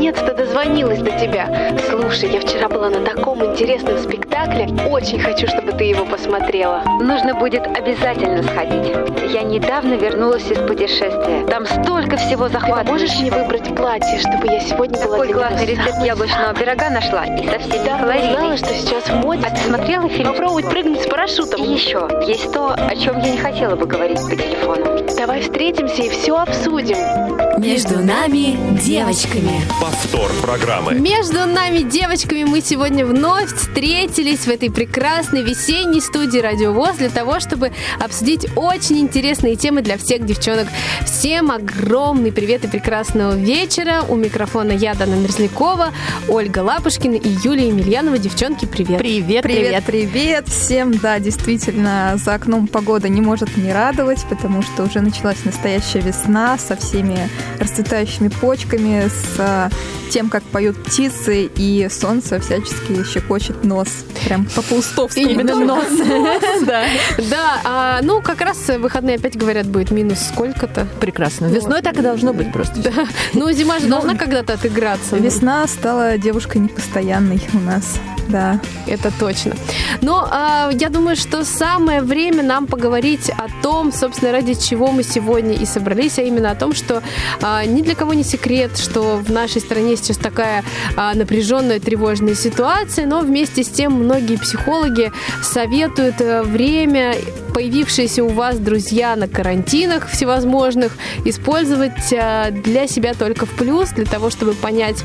наконец-то дозвонилась до тебя. Слушай, я вчера была на таком интересном спектакле. Очень хочу, чтобы ты его посмотрела. Нужно будет обязательно сходить. Я недавно вернулась из путешествия. Там столько всего захватывающего. Ты можешь мне выбрать платье, чтобы я сегодня была Какой классный рецепт яблочного пирога нашла. И со всеми Да, калориями. знала, что сейчас в моде. А ты смотрела фильм? Попробовать прыгнуть с парашютом. И еще, есть то, о чем я не хотела бы говорить по телефону. Давай встретимся и все обсудим. Между нами девочками. Повтор программы. Между нами, девочками, мы сегодня вновь встретились в этой прекрасной весенней студии Радио ВОЗ для того, чтобы обсудить очень интересные темы для всех девчонок. Всем огромный привет и прекрасного вечера. У микрофона я, Дана Мерзлякова, Ольга Лапушкина и Юлия Емельянова. Девчонки, привет. Привет, Привет, привет всем. Да, действительно, за окном погода не может не радовать, потому что уже началась настоящая весна со всеми расцветающими почками, с а, тем, как поют птицы, и солнце всячески щекочет нос. Прям по-паустовски. Именно нос. Да. Да, а, ну как раз выходные опять говорят будет минус сколько-то. Прекрасно. Весной так и должно быть просто. Да. Ну зима же должна когда-то отыграться. Весна стала девушкой непостоянной у нас. Да. Это точно. Но а, я думаю, что самое время нам поговорить о том, собственно, ради чего мы сегодня и собрались, а именно о том, что а, ни для кого не секрет, что в нашей стране сейчас такая а, напряженная, тревожная ситуация, но вместе с тем многие психологи советуют э, время появившиеся у вас друзья на карантинах всевозможных использовать для себя только в плюс, для того, чтобы понять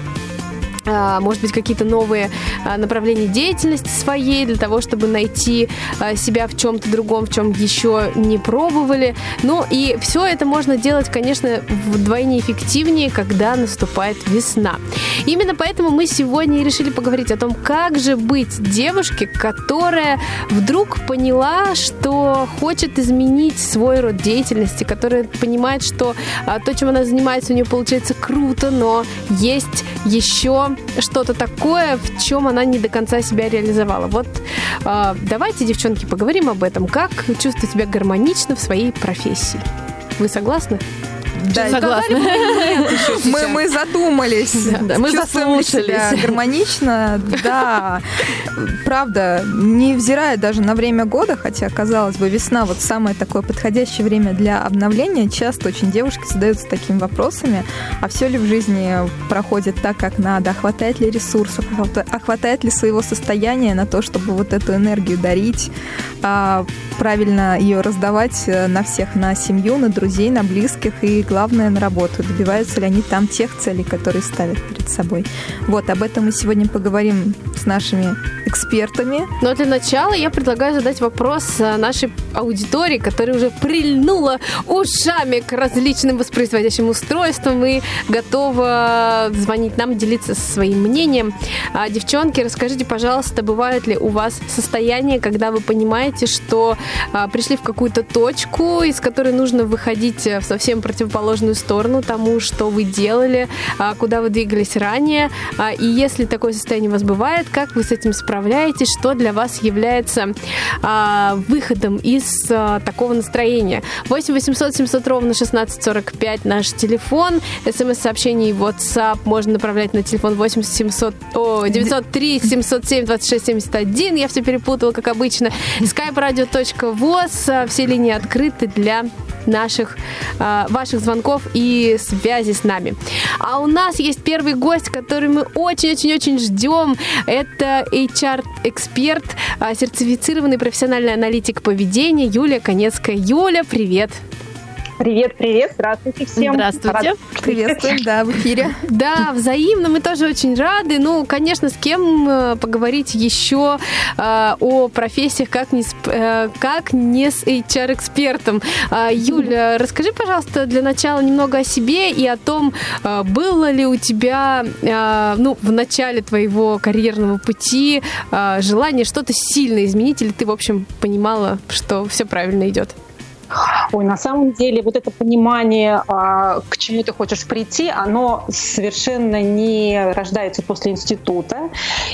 может быть, какие-то новые а, направления деятельности своей для того, чтобы найти а, себя в чем-то другом, в чем еще не пробовали. Ну и все это можно делать, конечно, вдвойне эффективнее, когда наступает весна. Именно поэтому мы сегодня и решили поговорить о том, как же быть девушке, которая вдруг поняла, что хочет изменить свой род деятельности, которая понимает, что а, то, чем она занимается, у нее получается круто, но есть еще что-то такое, в чем она не до конца себя реализовала. Вот э, давайте, девчонки, поговорим об этом. Как чувствовать себя гармонично в своей профессии? Вы согласны? Да, Согласна. Мы, мы задумались. Да, мы ли себя заслушались. гармонично, да. Правда, невзирая даже на время года, хотя, казалось бы, весна вот самое такое подходящее время для обновления, часто очень девушки задаются такими вопросами, а все ли в жизни проходит так, как надо, а хватает ли ресурсов, а а хватает ли своего состояния на то, чтобы вот эту энергию дарить, а, правильно ее раздавать э, на всех, на семью, на друзей, на близких и, главное, на работу. Добиваются ли они там тех целей, которые ставят перед собой. Вот, об этом мы сегодня поговорим с нашими экспертами. Но для начала я предлагаю задать вопрос э, нашей аудитории, которая уже прильнула ушами к различным воспроизводящим устройствам и готова звонить нам, делиться своим мнением. А, девчонки, расскажите, пожалуйста, бывают ли у вас состояния, когда вы понимаете, что а, пришли в какую-то точку, из которой нужно выходить э, в совсем противоположную сторону тому, что вы делали, а, куда вы двигались ранее. А, И если такое состояние у вас бывает, как вы с этим справляетесь, что для вас является а, выходом из такого настроения? 8 800 700 ровно 1645 наш телефон. СМС-сообщений в WhatsApp можно направлять на телефон 8 700, о, 903 707 26 71. Я все перепутала, как обычно. skype-radio.voz. А, Все линии открыты для наших, а, ваших звонков и связи с нами. А у нас есть первый гость, который мы очень-очень-очень ждем. Это HR-эксперт, а, сертифицированный профессиональный аналитик поведения Юлия Конецкая. Юля! Привет, привет, здравствуйте всем. Здравствуйте. Рада- Приветствуем, да, в эфире. Да, взаимно, мы тоже очень рады. Ну, конечно, с кем э, поговорить еще э, о профессиях, как не, с, э, как не с HR-экспертом. Э, Юля, расскажи, пожалуйста, для начала немного о себе и о том, э, было ли у тебя э, ну, в начале твоего карьерного пути э, желание что-то сильно изменить, или ты, в общем, понимала, что все правильно идет? Ой, на самом деле вот это понимание, а, к чему ты хочешь прийти, оно совершенно не рождается после института.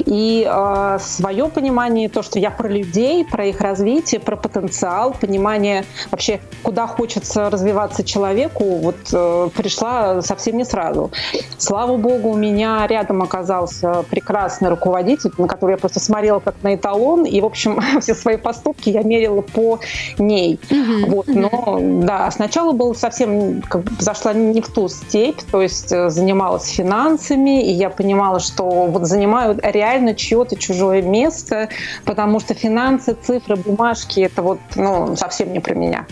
И а, свое понимание, то, что я про людей, про их развитие, про потенциал, понимание вообще, куда хочется развиваться человеку, вот э, пришла совсем не сразу. Слава богу, у меня рядом оказался прекрасный руководитель, на который я просто смотрела как на эталон, и, в общем, все свои поступки я мерила по ней. Mm-hmm. Вот, но, да, сначала был совсем, как бы, зашла не в ту степь, то есть э, занималась финансами, и я понимала, что вот занимаю реально чье-то чужое место, потому что финансы, цифры, бумажки, это вот, ну, совсем не про меня.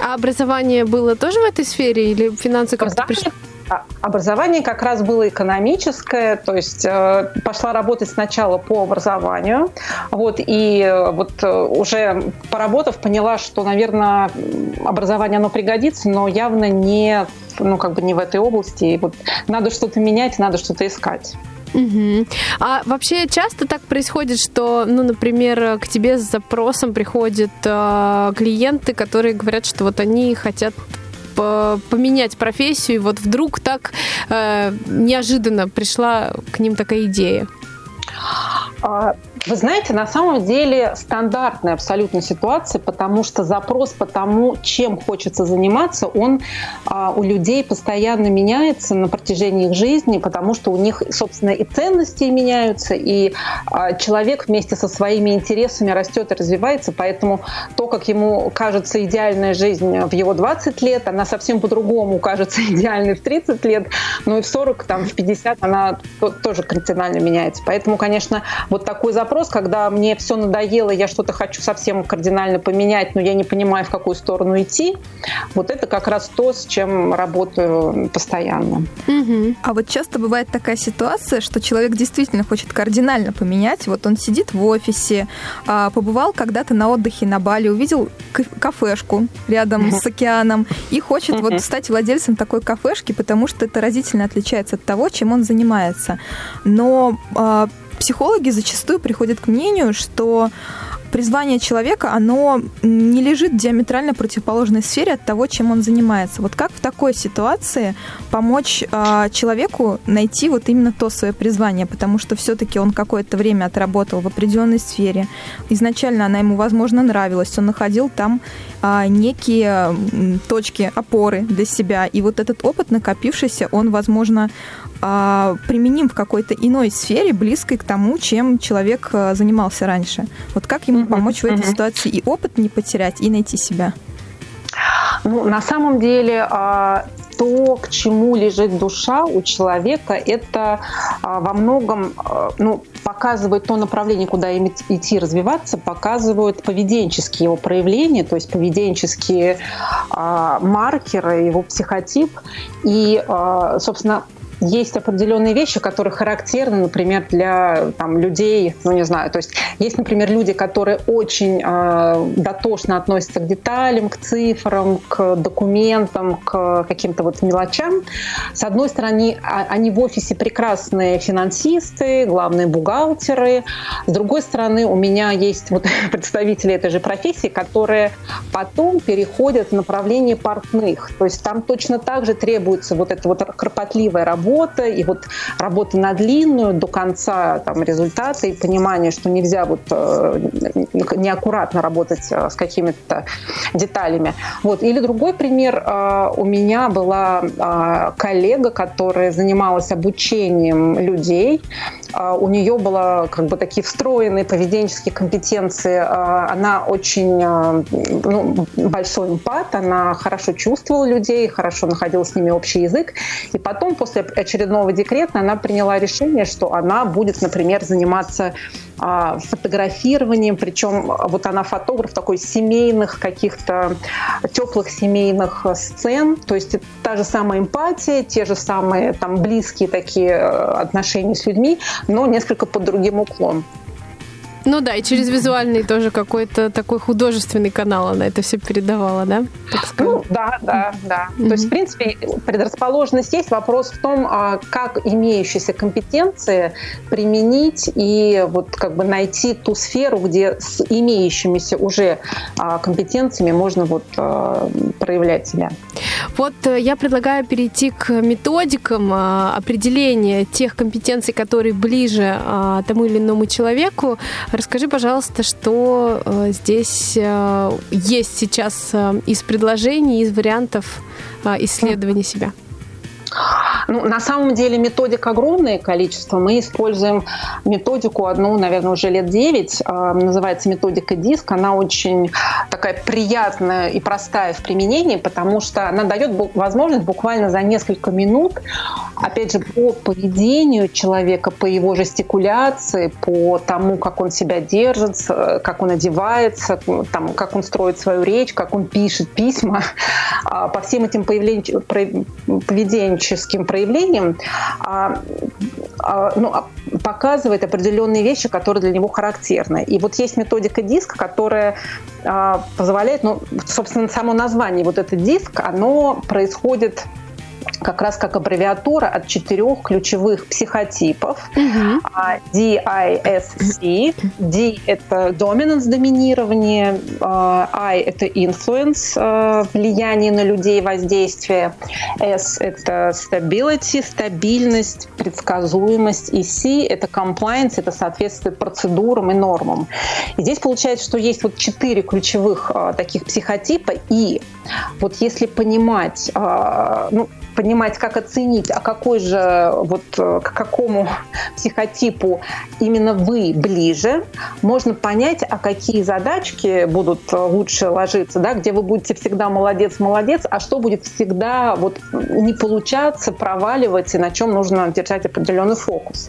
А образование было тоже в этой сфере или финансы как-то пришли? А, образование как раз было экономическое, то есть э, пошла работать сначала по образованию, вот, и э, вот э, уже поработав, поняла, что, наверное, образование оно пригодится, но явно не, ну, как бы не в этой области. И вот надо что-то менять, надо что-то искать. Угу. А вообще часто так происходит, что, ну, например, к тебе с запросом приходят э, клиенты, которые говорят, что вот они хотят поменять профессию, и вот вдруг так э, неожиданно пришла к ним такая идея? Вы знаете, на самом деле стандартная абсолютно ситуация, потому что запрос по тому, чем хочется заниматься, он а, у людей постоянно меняется на протяжении их жизни, потому что у них, собственно, и ценности меняются, и а, человек вместе со своими интересами растет и развивается, поэтому то, как ему кажется идеальная жизнь в его 20 лет, она совсем по-другому кажется идеальной в 30 лет, но и в 40, там, в 50 она тоже кардинально меняется. Поэтому, конечно, вот такой запрос вопрос, когда мне все надоело, я что-то хочу совсем кардинально поменять, но я не понимаю, в какую сторону идти, вот это как раз то, с чем работаю постоянно. Угу. А вот часто бывает такая ситуация, что человек действительно хочет кардинально поменять. Вот он сидит в офисе, а, побывал когда-то на отдыхе на Бали, увидел кафешку рядом с океаном и хочет вот стать владельцем такой кафешки, потому что это разительно отличается от того, чем он занимается. Но а, психологи зачастую приходят к мнению, что призвание человека, оно не лежит в диаметрально противоположной сфере от того, чем он занимается. Вот как в такой ситуации помочь э, человеку найти вот именно то свое призвание, потому что все-таки он какое-то время отработал в определенной сфере. Изначально она ему, возможно, нравилась, он находил там э, некие точки опоры для себя, и вот этот опыт накопившийся, он, возможно, а, применим в какой-то иной сфере, близкой к тому, чем человек а, занимался раньше. Вот как ему помочь в этой ситуации и опыт не потерять, и найти себя? Ну, на самом деле, а, то, к чему лежит душа у человека, это во многом ну, показывает то направление, куда им идти развиваться, показывают поведенческие его проявления, то есть поведенческие маркеры, его психотип. И, собственно, есть определенные вещи, которые характерны, например, для там, людей, ну не знаю, то есть есть, например, люди, которые очень э, дотошно относятся к деталям, к цифрам, к документам, к каким-то вот мелочам. С одной стороны, а, они в офисе прекрасные финансисты, главные бухгалтеры. С другой стороны, у меня есть вот представители этой же профессии, которые потом переходят в направление портных. То есть там точно так же требуется вот эта вот кропотливая работа, работа, и вот работа на длинную до конца там, результата, и понимание, что нельзя вот э, неаккуратно работать э, с какими-то деталями. Вот. Или другой пример. Э, у меня была коллега, которая занималась обучением людей. У нее было как бы такие встроенные поведенческие компетенции. Она очень ну, большой эмпат, она хорошо чувствовала людей, хорошо находила с ними общий язык. И потом, после очередного декрета она приняла решение, что она будет, например, заниматься а, фотографированием, причем вот она фотограф такой семейных каких-то теплых семейных сцен, то есть та же самая эмпатия, те же самые там близкие такие э, отношения с людьми, но несколько под другим уклон. Ну да, и через визуальный тоже какой-то такой художественный канал она это все передавала, да? Ну, да, да, да. Mm-hmm. То есть, в принципе, предрасположенность есть. Вопрос в том, а, как имеющиеся компетенции применить и вот как бы найти ту сферу, где с имеющимися уже а, компетенциями можно вот а, проявлять себя. Вот э, я предлагаю перейти к методикам определения тех компетенций, которые ближе тому или иному человеку. Расскажи, пожалуйста, что э, здесь э, есть сейчас из предложений, из вариантов исследования себя. Ну, на самом деле методик огромное количество. Мы используем методику одну, наверное, уже лет 9. А, называется методика ДИСК. Она очень такая приятная и простая в применении, потому что она дает возможность буквально за несколько минут, опять же, по поведению человека, по его жестикуляции, по тому, как он себя держит, как он одевается, там, как он строит свою речь, как он пишет письма, а, по всем этим поведенческим проявлением а, а, ну, а, показывает определенные вещи, которые для него характерны. И вот есть методика диск, которая позволяет, ну, собственно, само название, вот этот диск, оно происходит как раз как аббревиатура от четырех ключевых психотипов. DISC. D – это dominance, доминирование. I – это influence, а, влияние на людей, воздействие. S – это stability, стабильность, предсказуемость. И C – это compliance, это соответствие процедурам и нормам. И здесь получается, что есть вот четыре ключевых а, таких психотипа. И вот если понимать, а, ну, понимать, как оценить, а какой же, вот э, к какому психотипу именно вы ближе, можно понять, а какие задачки будут э, лучше ложиться, да, где вы будете всегда молодец, молодец, а что будет всегда вот не получаться, проваливать, и на чем нужно держать определенный фокус.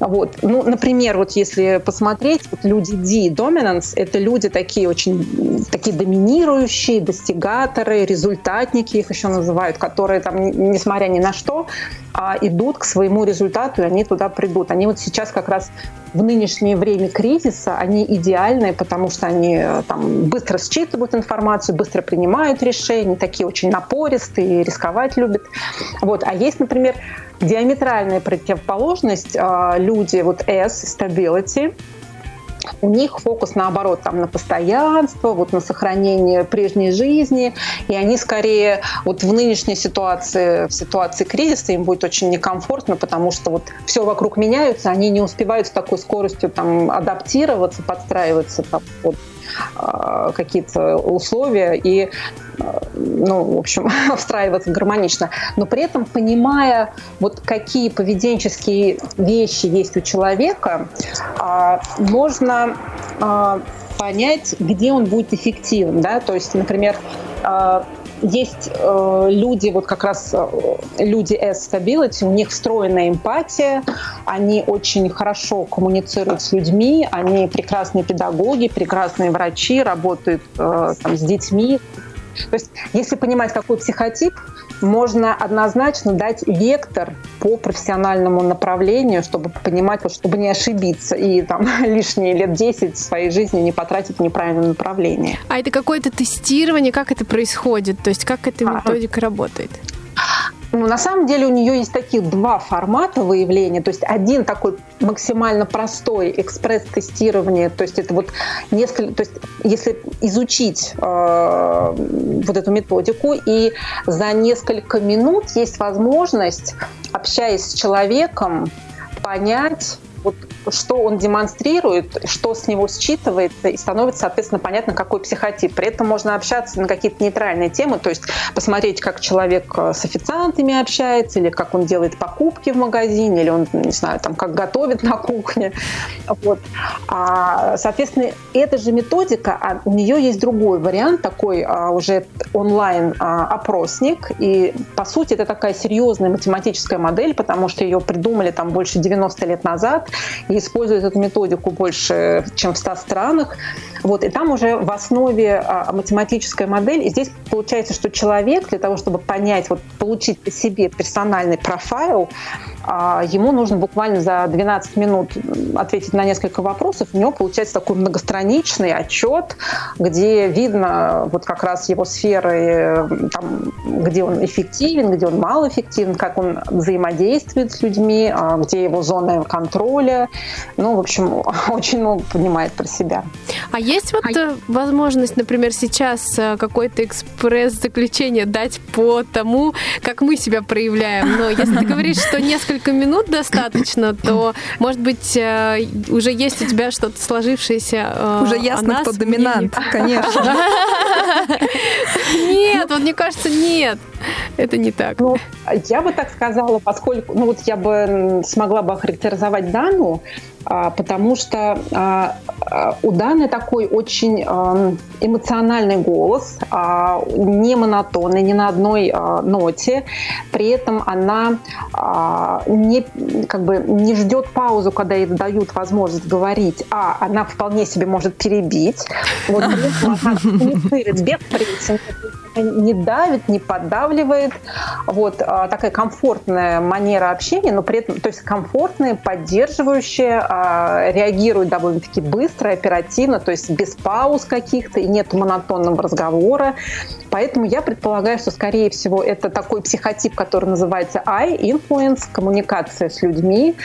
Вот. Ну, например, вот если посмотреть, вот люди D, dominance, это люди такие очень такие доминирующие, достигаторы, результатники их еще называют, которые там несмотря ни на что, а, идут к своему результату, и они туда придут. Они вот сейчас как раз в нынешнее время кризиса, они идеальные, потому что они э, там быстро считывают информацию, быстро принимают решения, такие очень напористые, рисковать любят. Вот. А есть, например, диаметральная противоположность, а, люди, вот S, stability, у них фокус наоборот там на постоянство, вот на сохранение прежней жизни, и они скорее вот в нынешней ситуации, в ситуации кризиса им будет очень некомфортно, потому что вот все вокруг меняется, они не успевают с такой скоростью там адаптироваться, подстраиваться там, а, какие-то условия и а, ну, в общем, встраиваться гармонично, но при этом понимая, вот какие поведенческие вещи есть у человека, а, можно понять, где он будет эффективен, да, то есть, например, есть э, люди, вот как раз э, люди S-Stability, у них встроенная эмпатия, они очень хорошо коммуницируют с людьми, они прекрасные педагоги, прекрасные врачи, работают э, там, с детьми. То есть, если понимать, какой психотип, можно однозначно дать вектор по профессиональному направлению, чтобы понимать, вот, чтобы не ошибиться и там лишние лет 10 своей жизни не потратить в неправильном направлении. А это какое-то тестирование, как это происходит? То есть как эта методика а, работает? Ну, на самом деле у нее есть таких два формата выявления. То есть один такой максимально простой экспресс-тестирование. То есть это вот несколько... То есть если изучить э, вот эту методику, и за несколько минут есть возможность, общаясь с человеком, понять, что он демонстрирует, что с него считывается, и становится, соответственно, понятно, какой психотип. При этом можно общаться на какие-то нейтральные темы, то есть посмотреть, как человек э, с официантами общается, или как он делает покупки в магазине, или он, не знаю, там, как готовит на кухне. Вот. А, соответственно, эта же методика, а у нее есть другой вариант, такой а, уже онлайн-опросник, и, по сути, это такая серьезная математическая модель, потому что ее придумали там больше 90 лет назад, и используют эту методику больше, чем в 100 странах. Вот, и там уже в основе а, математическая модель. И здесь получается, что человек для того, чтобы понять, вот, получить по себе персональный профайл, а, ему нужно буквально за 12 минут ответить на несколько вопросов. У него получается такой многостраничный отчет, где видно вот как раз его сферы, там, где он эффективен, где он малоэффективен, как он взаимодействует с людьми, а, где его зона контроля. Ну, в общем, очень много понимает про себя. А есть вот а... возможность, например, сейчас э, какой-то экспресс-заключение дать по тому, как мы себя проявляем? Но если ты говоришь, что несколько минут достаточно, то, может быть, э, уже есть у тебя что-то сложившееся э, Уже ясно, кто доминант, конечно. Нет, вот мне кажется, нет. Это не так. Ну, я бы так сказала, поскольку, ну вот я бы смогла бы охарактеризовать Дану, а, потому что а, а, у Даны такой очень эмоциональный голос, не монотонный, не на одной ноте. При этом она не, как бы, не ждет паузу, когда ей дают возможность говорить, а она вполне себе может перебить. Вот без прессинга, не давит, не поддавливает. Вот такая комфортная манера общения, но при этом, то есть комфортная, поддерживающая, а, реагирует довольно-таки быстро, оперативно, то есть без пауз каких-то, и нет монотонного разговора. Поэтому я предполагаю, что, скорее всего, это такой психотип, который называется I, influence, коммуникация с людьми,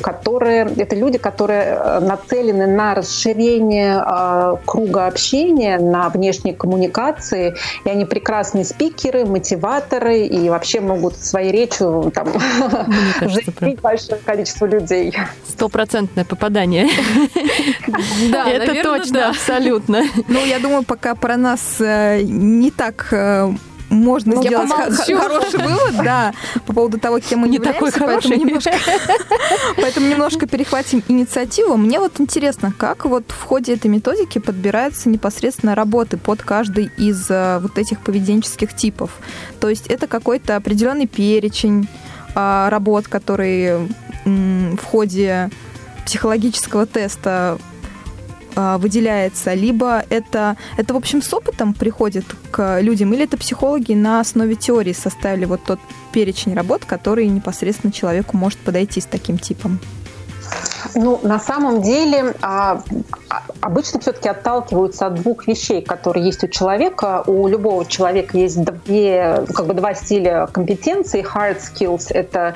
которые, это люди, которые э, нацелены на расширение э, круга общения, на внешние коммуникации, и они прекрасные спикеры, мотиваторы, и вообще могут своей речью там, заявить большое количество людей. Стопроцентное попадание. Да, это точно, абсолютно. Ну, я думаю, пока про нас э, не так э, можно ну, сделать хороший вывод, да, по поводу того, кем мы не являемся, такой поэтому немножко, поэтому немножко перехватим инициативу. Мне вот интересно, как вот в ходе этой методики подбираются непосредственно работы под каждый из э, вот этих поведенческих типов. То есть это какой-то определенный перечень а, работ, которые в ходе психологического теста выделяется, либо это, это, в общем, с опытом приходит к людям, или это психологи на основе теории составили вот тот перечень работ, который непосредственно человеку может подойти с таким типом? Ну, на самом деле, а, а, обычно все-таки отталкиваются от двух вещей, которые есть у человека. У любого человека есть две, как бы два стиля компетенций. Hard skills – это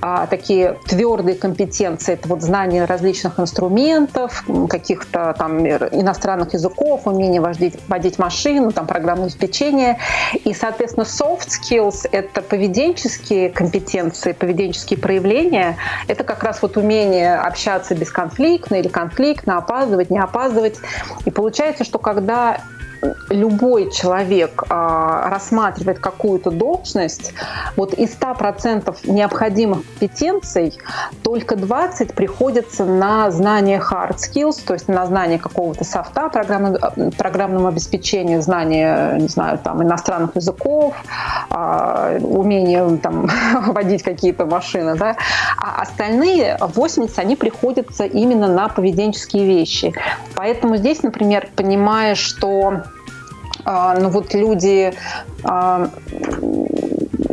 а, такие твердые компетенции, это вот знание различных инструментов, каких-то там иностранных языков, умение водить, водить машину, там программное обеспечение. И, соответственно, soft skills – это поведенческие компетенции, поведенческие проявления. Это как раз вот умение общаться бесконфликтно или конфликтно, опаздывать, не опаздывать. И получается, что когда любой человек а, рассматривает какую-то должность, вот из 100% необходимых компетенций только 20 приходится на знание hard skills, то есть на знание какого-то софта, программного, программного обеспечения, знание, не знаю, там, иностранных языков, а, умение там, водить какие-то машины, да, а остальные 80, они приходятся именно на поведенческие вещи. Поэтому здесь, например, понимая, что ну вот люди а,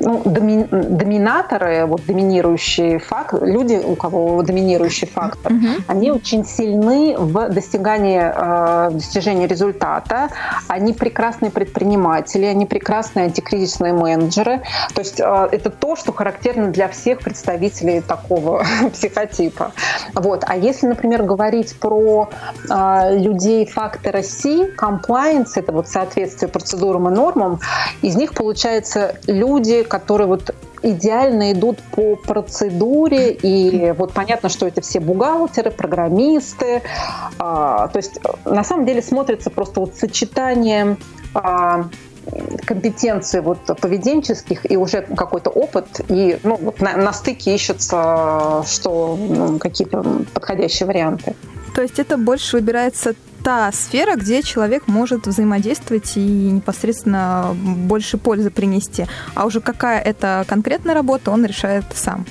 ну, доми, доминаторы, вот доминирующие фактор, люди, у кого доминирующий фактор, mm-hmm. они очень сильны в достигании, э, достижении результата. Они прекрасные предприниматели, они прекрасные антикризисные менеджеры. То есть э, это то, что характерно для всех представителей такого психотипа. Вот. А если, например, говорить про э, людей фактора C, compliance, это вот соответствие процедурам и нормам, из них получается люди, которые вот идеально идут по процедуре, и вот понятно, что это все бухгалтеры, программисты. А, то есть на самом деле смотрится просто вот сочетание а, компетенции вот поведенческих и уже какой-то опыт, и ну, вот на, на стыке ищутся что, ну, какие-то подходящие варианты. То есть это больше выбирается та сфера, где человек может взаимодействовать и непосредственно больше пользы принести. А уже какая это конкретная работа, он решает сам.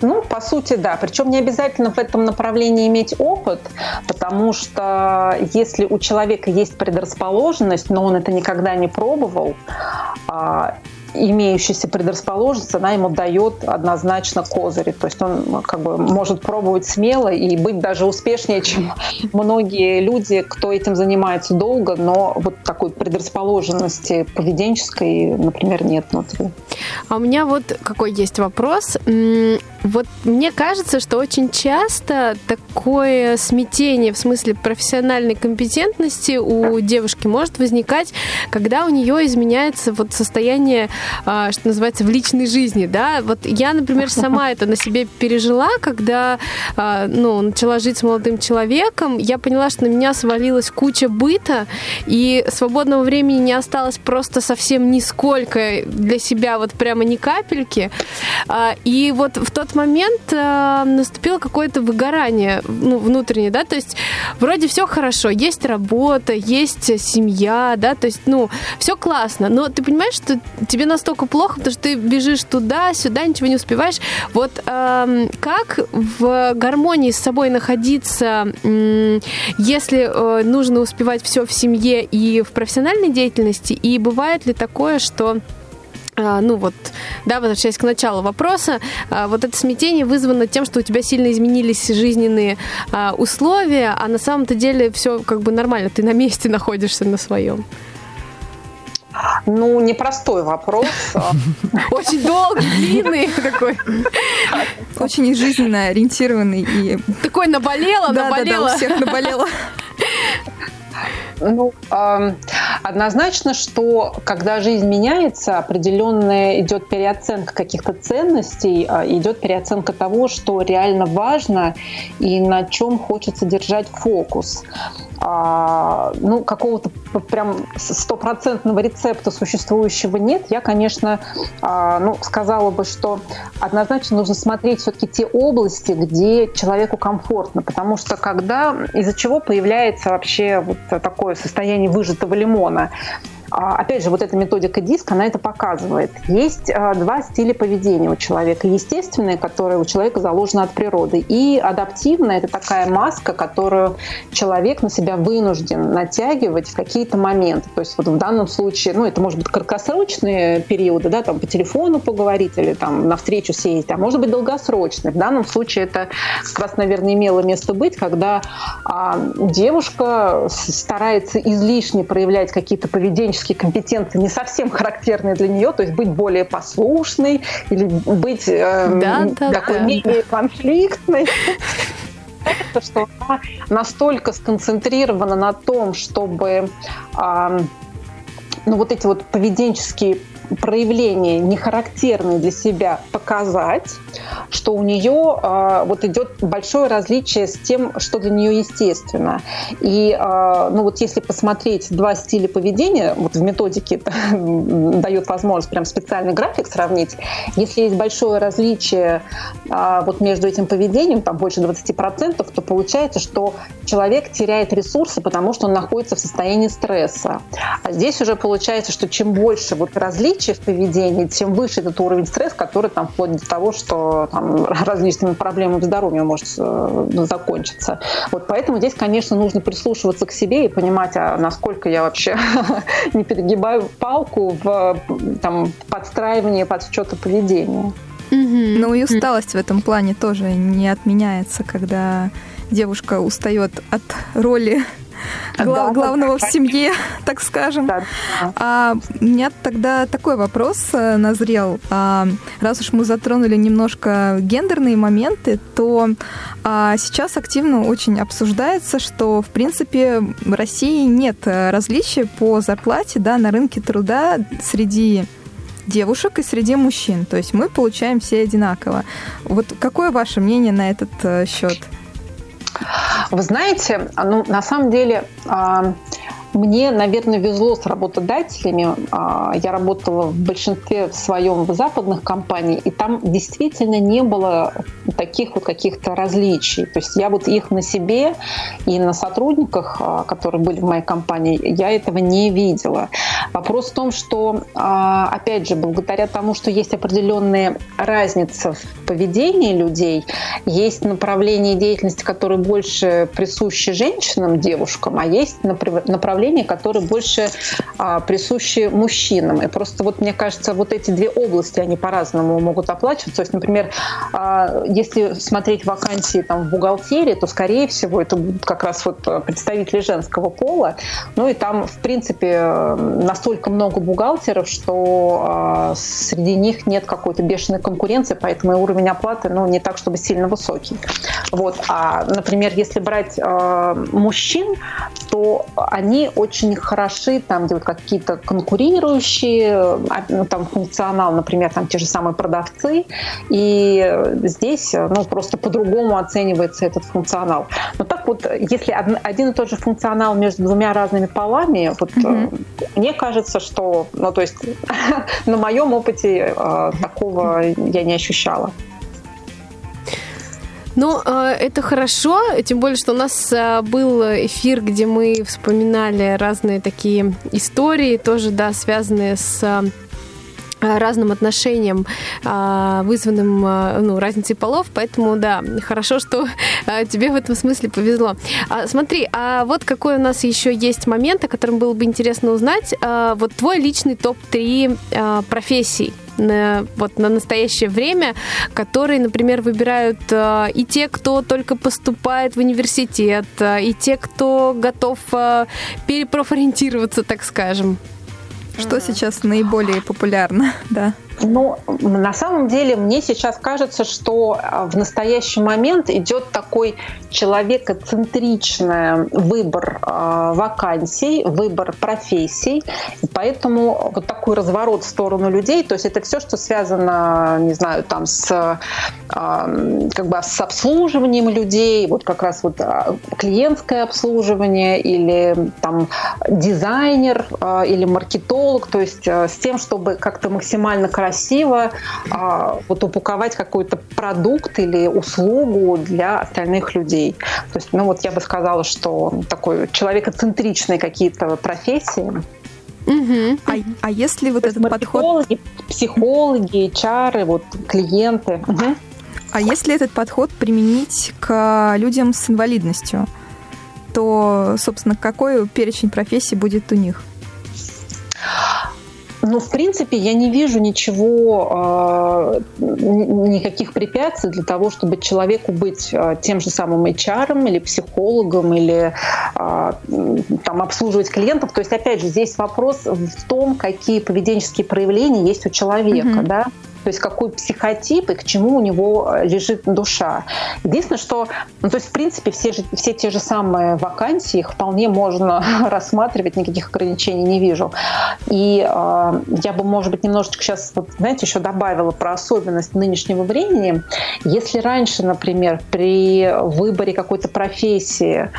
Ну, по сути, да. Причем не обязательно в этом направлении иметь опыт, потому что если у человека есть предрасположенность, но он это никогда не пробовал, а, имеющаяся предрасположенность, она ему дает однозначно козыри. То есть он ну, как бы может пробовать смело и быть даже успешнее, чем многие люди, кто этим занимается долго, но вот такой предрасположенности поведенческой, например, нет внутри. А у меня вот какой есть вопрос. Вот мне кажется, что очень часто такое смятение в смысле профессиональной компетентности у девушки может возникать, когда у нее изменяется вот состояние, а, что называется, в личной жизни, да. Вот я, например, сама это на себе пережила, когда а, ну, начала жить с молодым человеком, я поняла, что на меня свалилась куча быта, и свободного времени не осталось просто совсем нисколько для себя, вот прямо ни капельки. А, и вот в тот момент э, наступило какое-то выгорание ну, внутреннее, да, то есть вроде все хорошо, есть работа, есть семья, да, то есть, ну, все классно, но ты понимаешь, что тебе настолько плохо, потому что ты бежишь туда, сюда, ничего не успеваешь. Вот э, как в гармонии с собой находиться, э, если э, нужно успевать все в семье и в профессиональной деятельности, и бывает ли такое, что ну вот, да, возвращаясь к началу вопроса, а, вот это смятение вызвано тем, что у тебя сильно изменились жизненные а, условия, а на самом-то деле все как бы нормально, ты на месте находишься на своем. Ну, непростой вопрос. Очень долгий, длинный такой. Очень жизненно ориентированный. и Такой наболело, наболело. Да, у всех наболело. Ну, однозначно, что когда жизнь меняется, определенная идет переоценка каких-то ценностей, э, идет переоценка того, что реально важно и на чем хочется держать фокус. Э, ну, какого-то прям стопроцентного рецепта существующего нет. Я, конечно, э, ну, сказала бы, что однозначно нужно смотреть все-таки те области, где человеку комфортно, потому что когда, из-за чего появляется вообще вот такое состояние выжатого лимона. А, опять же, вот эта методика диск, она это показывает. Есть а, два стиля поведения у человека. Естественное, которое у человека заложено от природы, и адаптивное – это такая маска, которую человек на себя вынужден натягивать в какие-то моменты. То есть вот в данном случае, ну, это может быть краткосрочные периоды, да, там по телефону поговорить или там на встречу съездить, а может быть долгосрочные. В данном случае это как раз, наверное, имело место быть, когда а, девушка старается излишне проявлять какие-то поведенческие психологические компетенции не совсем характерные для нее, то есть быть более послушной или быть э, да, да, такой да. менее конфликтной что она настолько сконцентрирована на том, чтобы э, ну, вот эти вот поведенческие проявления, не характерные для себя, показать, что у нее э, вот идет большое различие с тем, что для нее естественно. И э, ну вот если посмотреть два стиля поведения, вот в методике дает возможность прям специальный график сравнить, если есть большое различие э, вот между этим поведением, там больше 20%, то получается, что человек теряет ресурсы, потому что он находится в состоянии стресса. А здесь уже получается, что чем больше вот различий в поведении, тем выше этот уровень стресса, который там вплоть до того, что там, различными проблемами здоровья может э, закончиться. Вот поэтому здесь, конечно, нужно прислушиваться к себе и понимать, а насколько я вообще не перегибаю палку в там, подстраивании под что-то поведения. Ну и усталость в этом плане тоже не отменяется, когда девушка устает от роли глав, да, главного да, в семье, так скажем. Да, да. А, у меня тогда такой вопрос э, назрел. А, раз уж мы затронули немножко гендерные моменты, то а, сейчас активно очень обсуждается, что, в принципе, в России нет э, различий по зарплате да, на рынке труда среди девушек и среди мужчин. То есть мы получаем все одинаково. Вот какое ваше мнение на этот э, счет? Вы знаете, ну, на самом деле, а, мне, наверное, везло с работодателями. А, я работала в большинстве в своем в западных компаний, и там действительно не было таких вот каких-то различий. То есть я вот их на себе и на сотрудниках, а, которые были в моей компании, я этого не видела. Вопрос в том, что, а, опять же, благодаря тому, что есть определенные разницы в поведении людей, есть направления деятельности, которые больше присущи женщинам, девушкам, а есть направления, которые больше а, присущи мужчинам. И просто вот мне кажется, вот эти две области, они по-разному могут оплачиваться. То есть, например, а, если смотреть вакансии там, в бухгалтерии, то, скорее всего, это будут как раз вот представители женского пола. Ну и там, в принципе, настолько много бухгалтеров, что а, среди них нет какой-то бешеной конкуренции, поэтому и уровень оплаты ну, не так, чтобы сильно высокий. Вот. А, например, если брать э, мужчин, то они очень хороши там, где вот какие-то конкурирующие, а, ну, там функционал, например, там те же самые продавцы, и здесь ну, просто по-другому оценивается этот функционал. Но так вот, если один и тот же функционал между двумя разными полами, вот mm-hmm. мне кажется, что, ну, то есть на моем опыте э, такого я не ощущала. Ну, э, это хорошо, тем более, что у нас э, был эфир, где мы вспоминали разные такие истории, тоже, да, связанные с э, разным отношениям, вызванным ну, разницей полов, поэтому да, хорошо, что тебе в этом смысле повезло. А, смотри, а вот какой у нас еще есть момент, о котором было бы интересно узнать. Вот твой личный топ-3 профессий, на, вот, на настоящее время, которые, например, выбирают э, и те, кто только поступает в университет, э, и те, кто готов э, перепрофориентироваться, так скажем. Что сейчас наиболее популярно, да? Ну, на самом деле, мне сейчас кажется, что а, в настоящий момент идет такой человекоцентричный выбор э, вакансий, выбор профессий. И поэтому вот такой разворот в сторону людей, то есть это все, что связано, не знаю, там с, э, как бы с обслуживанием людей, вот как раз вот клиентское обслуживание или там дизайнер э, или маркетолог, то есть э, с тем, чтобы как-то максимально красиво а, вот упаковать какой-то продукт или услугу для остальных людей. То есть, ну вот я бы сказала, что такой человекоцентричные какие-то профессии. Угу. А, а если вот этот подход... Психологи, чары, вот клиенты. Угу. А если этот подход применить к людям с инвалидностью, то, собственно, какой перечень профессий будет у них? Ну, в принципе, я не вижу ничего, э, никаких препятствий для того, чтобы человеку быть э, тем же самым HR или психологом, или э, там, обслуживать клиентов. То есть, опять же, здесь вопрос в том, какие поведенческие проявления есть у человека. Mm-hmm. Да? То есть какой психотип и к чему у него э, лежит душа. Единственное, что, ну, то есть, в принципе, все, же, все те же самые вакансии, их вполне можно рассматривать, никаких ограничений не вижу. И э, я бы, может быть, немножечко сейчас, вот, знаете, еще добавила про особенность нынешнего времени. Если раньше, например, при выборе какой-то профессии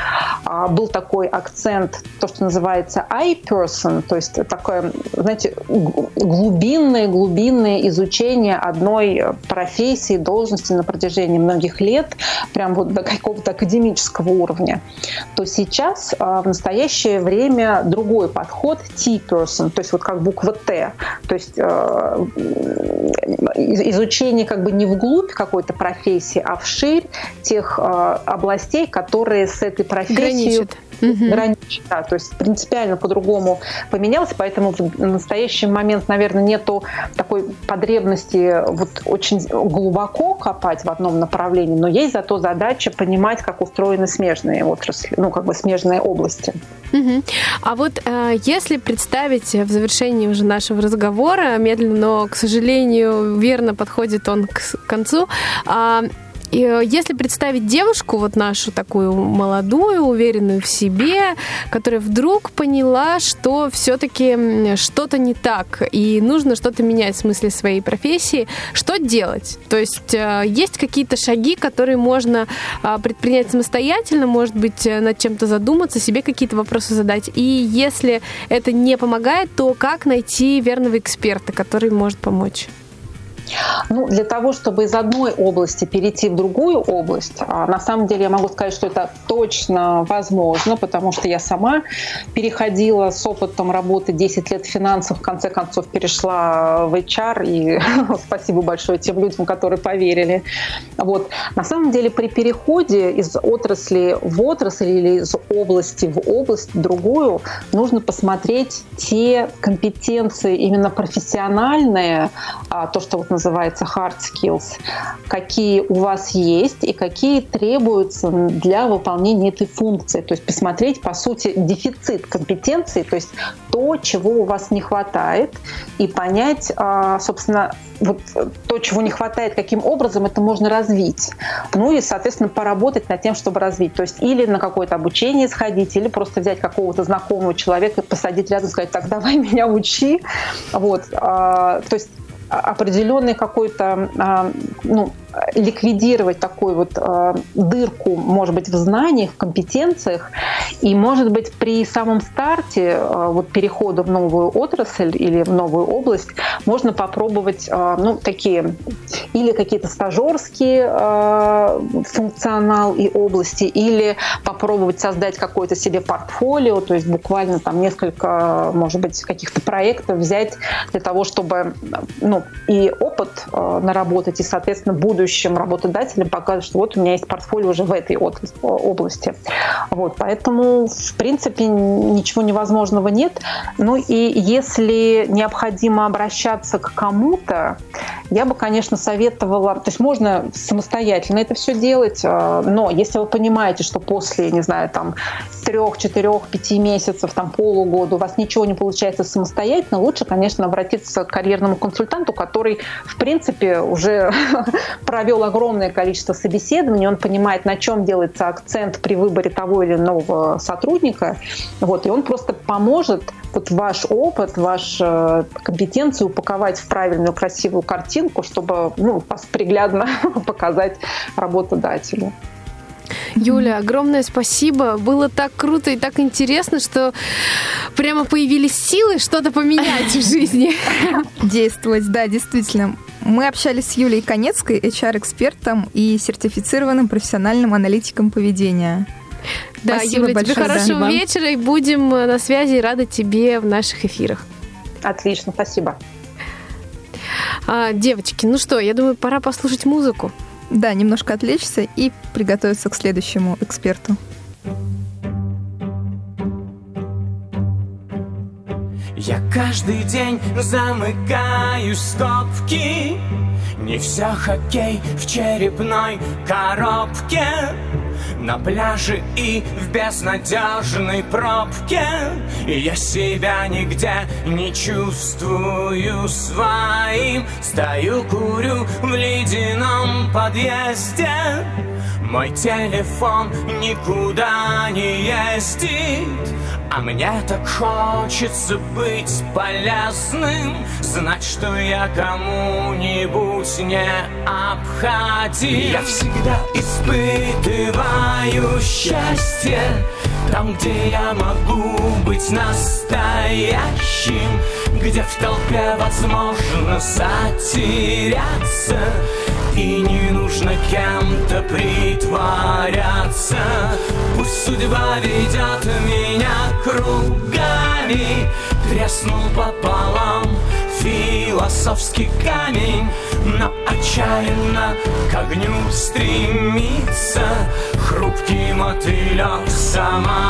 э, был такой акцент, то, что называется I-person, то есть такое, знаете, глубинное, глубинное изучение изучение одной профессии, должности на протяжении многих лет, прям вот до какого-то академического уровня, то сейчас а, в настоящее время другой подход T-person, то есть вот как буква Т, то есть а, изучение как бы не вглубь какой-то профессии, а вширь тех областей, которые с этой профессией Граничат угу. граничит. Да, то есть принципиально по-другому поменялось, поэтому в настоящий момент, наверное, нету такой потребности вот очень глубоко копать в одном направлении, но есть зато задача понимать, как устроены смежные отрасли, ну, как бы смежные области. Угу. А вот э, если представить в завершении уже нашего разговора, медленно, но, к сожалению, верно подходит он к концу, э, и э, если представить девушку, вот нашу такую молодую, уверенную в себе, которая вдруг поняла, что все-таки что-то не так, и нужно что-то менять в смысле своей профессии, что делать? То есть э, есть какие-то шаги, которые можно а, предпринять самостоятельно, может быть, э, над чем-то задуматься, себе какие-то вопросы задать. И если это не помогает, то как найти верного эксперта, который может помочь? Ну, для того, чтобы из одной области перейти в другую область, а, на самом деле я могу сказать, что это точно возможно, потому что я сама переходила с опытом работы 10 лет в финансах, в конце концов перешла в HR, и спасибо большое тем людям, которые поверили. Вот. На самом деле при переходе из отрасли в отрасль или из области в область в другую нужно посмотреть те компетенции именно профессиональные, а, то, что вот называется hard skills, какие у вас есть и какие требуются для выполнения этой функции. То есть посмотреть, по сути, дефицит компетенции, то есть то, чего у вас не хватает, и понять, а, собственно, вот то, чего не хватает, каким образом это можно развить. Ну и, соответственно, поработать над тем, чтобы развить. То есть или на какое-то обучение сходить, или просто взять какого-то знакомого человека, посадить рядом, сказать, так, давай меня учи. Вот. А, то есть определенный какой-то а, ну, ликвидировать такую вот э, дырку, может быть, в знаниях, в компетенциях, и, может быть, при самом старте э, вот перехода в новую отрасль или в новую область можно попробовать, э, ну, такие или какие-то стажерские э, функционал и области, или попробовать создать какое-то себе портфолио, то есть буквально там несколько, может быть, каких-то проектов взять для того, чтобы, ну, и опыт э, наработать, и, соответственно, будущее будущим работодателям показывать, что вот у меня есть портфолио уже в этой области. Вот, поэтому, в принципе, ничего невозможного нет. Ну и если необходимо обращаться к кому-то, я бы, конечно, советовала, то есть можно самостоятельно это все делать, э, но если вы понимаете, что после, не знаю, там, трех, четырех, пяти месяцев, там, полугода у вас ничего не получается самостоятельно, лучше, конечно, обратиться к карьерному консультанту, который, в принципе, уже провел огромное количество собеседований, он понимает, на чем делается акцент при выборе того или иного сотрудника, вот, и он просто поможет вот ваш опыт, вашу э, компетенцию упаковать в правильную красивую картинку, чтобы ну, вас приглядно показать работодателю. Юля, огромное спасибо. Было так круто и так интересно, что прямо появились силы что-то поменять в жизни. Действовать, да, действительно. Мы общались с Юлией Конецкой, HR-экспертом и сертифицированным профессиональным аналитиком поведения. Да, Спасибо Юля, большое, тебе хорошего да. вечера и будем э, на связи и рады тебе в наших эфирах. Отлично, спасибо. А, девочки, ну что, я думаю, пора послушать музыку. Да, немножко отвлечься и приготовиться к следующему эксперту. Я каждый день замыкаю скобки Не все хоккей в черепной коробке На пляже и в безнадежной пробке. Я себя нигде не чувствую своим. Стою, курю в ледяном подъезде. Мой телефон никуда не ездит а мне так хочется быть полезным Знать, что я кому-нибудь не обходим Я всегда испытываю счастье Там, где я могу быть настоящим Где в толпе возможно затеряться и не нужно кем-то притворяться. Пусть судьба ведет меня кругами Треснул пополам философский камень Но отчаянно к огню стремится. Хрупкий мотылек самоубийца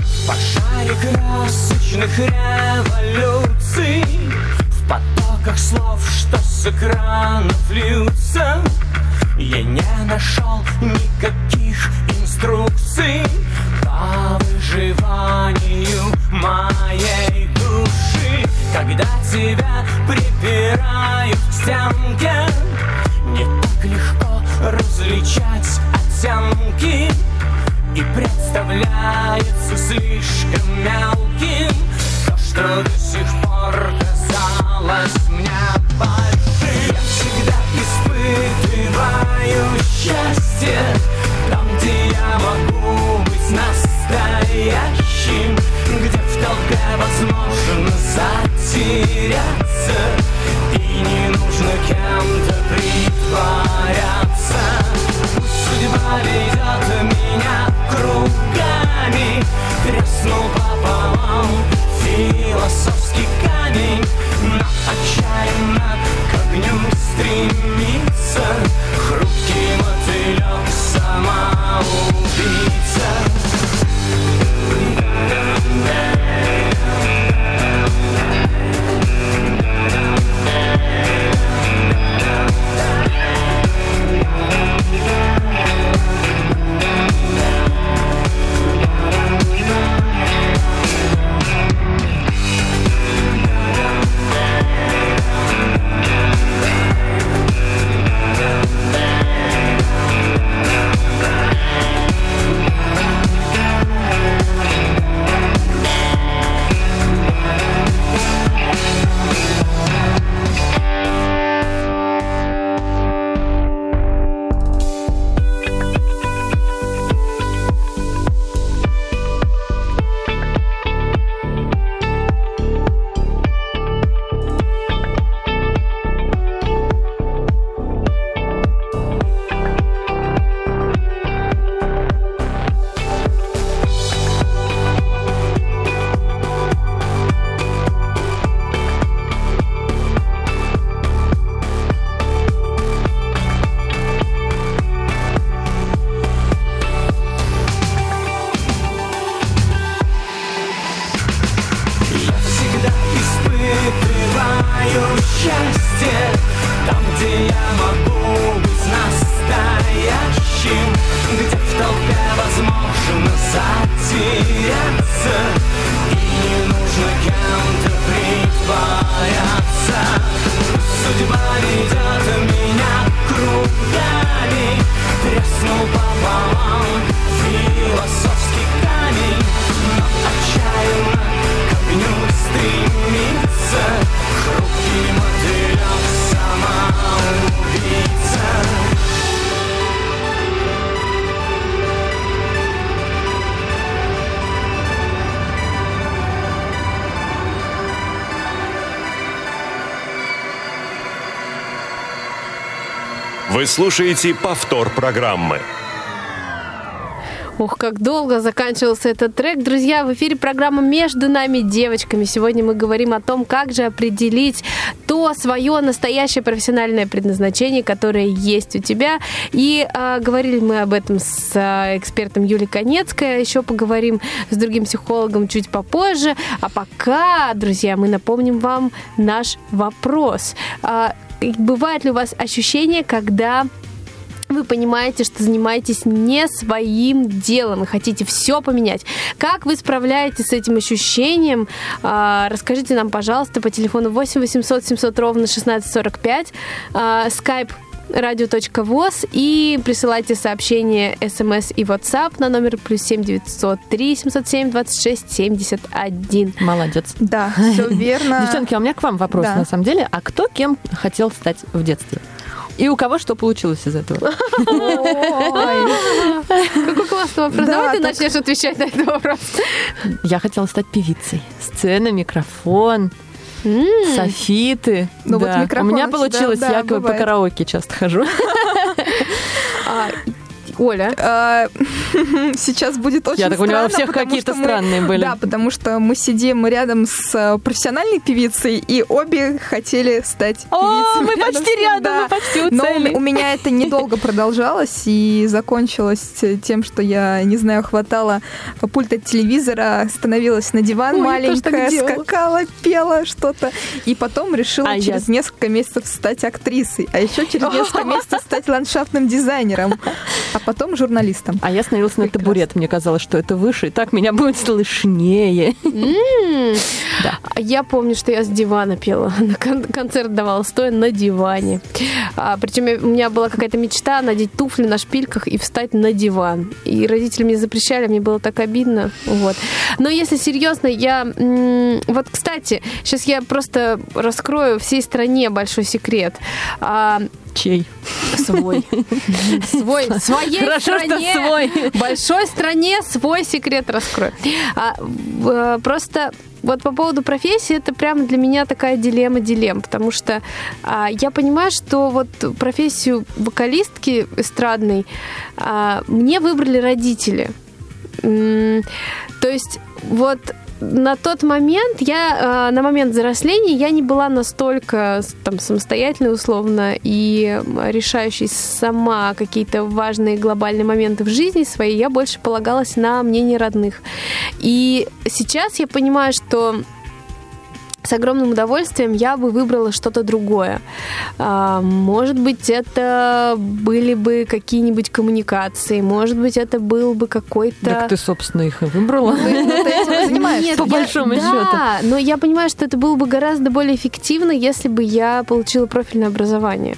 В пожаре красочных революций В потоках слов, что с экранов льются. Я не нашел никаких инструкций По выживанию моей души. Когда тебя припирают к стенке Не так легко различать оттенки. И представляется слишком мелким То, что до сих пор казалось мне большим. Я всегда испытываю счастье Там, где я могу быть настоящим Где в толпе возможно затеряться Там, где слушаете повтор программы. Ух, как долго заканчивался этот трек. Друзья, в эфире программа «Между нами девочками». Сегодня мы говорим о том, как же определить то свое настоящее профессиональное предназначение, которое есть у тебя. И а, говорили мы об этом с а, экспертом Юлией Конецкой. Еще поговорим с другим психологом чуть попозже. А пока, друзья, мы напомним вам наш вопрос. А, бывает ли у вас ощущение, когда вы понимаете, что занимаетесь не своим делом и хотите все поменять. Как вы справляетесь с этим ощущением? А, Расскажите нам, пожалуйста, по телефону 8 800 700 ровно 1645, skype радио.воз и присылайте сообщение смс и WhatsApp на номер плюс 7 903 707 26 71. Молодец. Да, все верно. Девчонки, а у меня к вам вопрос, Да. на самом деле. А кто кем хотел стать в детстве? И у кого что получилось из этого? Какой классный вопрос. Да, Давай ты начнешь отвечать на этот вопрос. Я хотела стать певицей. Сцена, микрофон, софиты. Ну вот Да. микрофон У меня получилось, да, я по бывает. караоке часто хожу. А, Оля. Сейчас будет очень Я так понимаю, у странно, всех какие-то мы- странные были. Да, потому что мы сидим рядом с э, профессиональной певицей, и обе хотели стать О, певицами. мы рядом почти рядом, да. мы почти у Но цели. у меня это недолго продолжалось и закончилось тем, что я, не знаю, хватала пульт от телевизора, становилась на диван Ой, маленькая, скакала, пела что-то, и потом решила А я- через несколько месяцев стать актрисой, а еще через несколько месяцев стать ландшафтным дизайнером, а потом журналистом. А я становилась на Прекрасно. табурет. Мне казалось, что это выше, и так меня будет слышнее. Да. Я помню, что я с дивана пела. На кон- концерт давала стоя на диване. А, причем я- у меня была какая-то мечта надеть туфли на шпильках и встать на диван. И родители мне запрещали, мне было так обидно. Вот. Но если серьезно, я... Вот, кстати, сейчас я просто раскрою всей стране большой секрет. А, Чей? свой. Свой. Своей Хорошо, что стране. свой. большой стране свой секрет раскрою. А, э, просто вот по поводу профессии это прямо для меня такая дилемма дилемм, потому что а, я понимаю, что вот профессию вокалистки эстрадной а, мне выбрали родители. То есть вот на тот момент я, э, на момент взросления, я не была настолько там самостоятельной условно и решающей сама какие-то важные глобальные моменты в жизни своей, я больше полагалась на мнение родных. И сейчас я понимаю, что с огромным удовольствием я бы выбрала что-то другое. А, может быть, это были бы какие-нибудь коммуникации, может быть, это был бы какой-то... Так ты, собственно, их и выбрала. Ну, ты этим занимаешься. По большому счету. Да, но я понимаю, что это было бы гораздо более эффективно, если бы я получила профильное образование.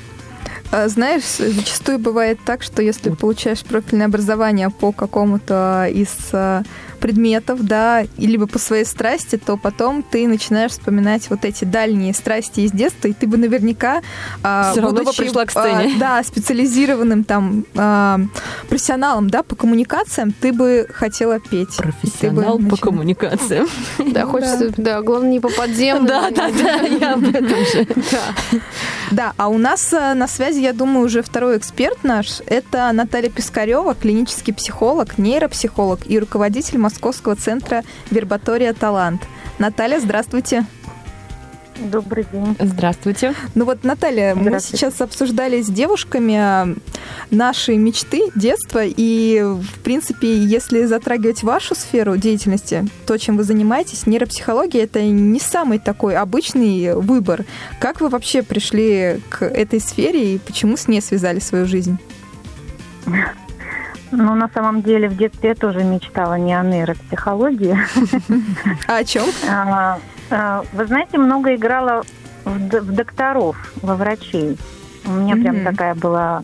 А, Знаешь, зачастую бывает так, что если получаешь профильное образование по какому-то из а, предметов, да, либо по своей страсти, то потом ты начинаешь вспоминать вот эти дальние страсти из детства, и ты бы наверняка, а, Всё равно бы будучи, пришла к сцене. а, да, специализированным там а, профессионалом, да, по коммуникациям, ты бы хотела петь. Профессионал Ты бы по коммуникациям. Да, хочется, да, главное не по подземным. Да, да, да, я об этом же. Да, а у нас э, на связи, я думаю, уже второй эксперт наш. Это Наталья Пискарева, клинический психолог, нейропсихолог и руководитель Московского центра Вербатория Талант. Наталья, здравствуйте. Добрый день. Здравствуйте. Ну вот, Наталья, мы сейчас обсуждали с девушками э, наши мечты, детства, и, в принципе, если затрагивать вашу сферу деятельности, то, чем вы занимаетесь, нейропсихология — это не самый такой обычный выбор. Как вы вообще пришли к этой сфере и почему с ней связали свою жизнь? Ну, на самом деле, в детстве я тоже мечтала не о нейропсихологии. А о чем? А, а, Вы знаете, много играла в докторов, во врачей. У меня прям такая была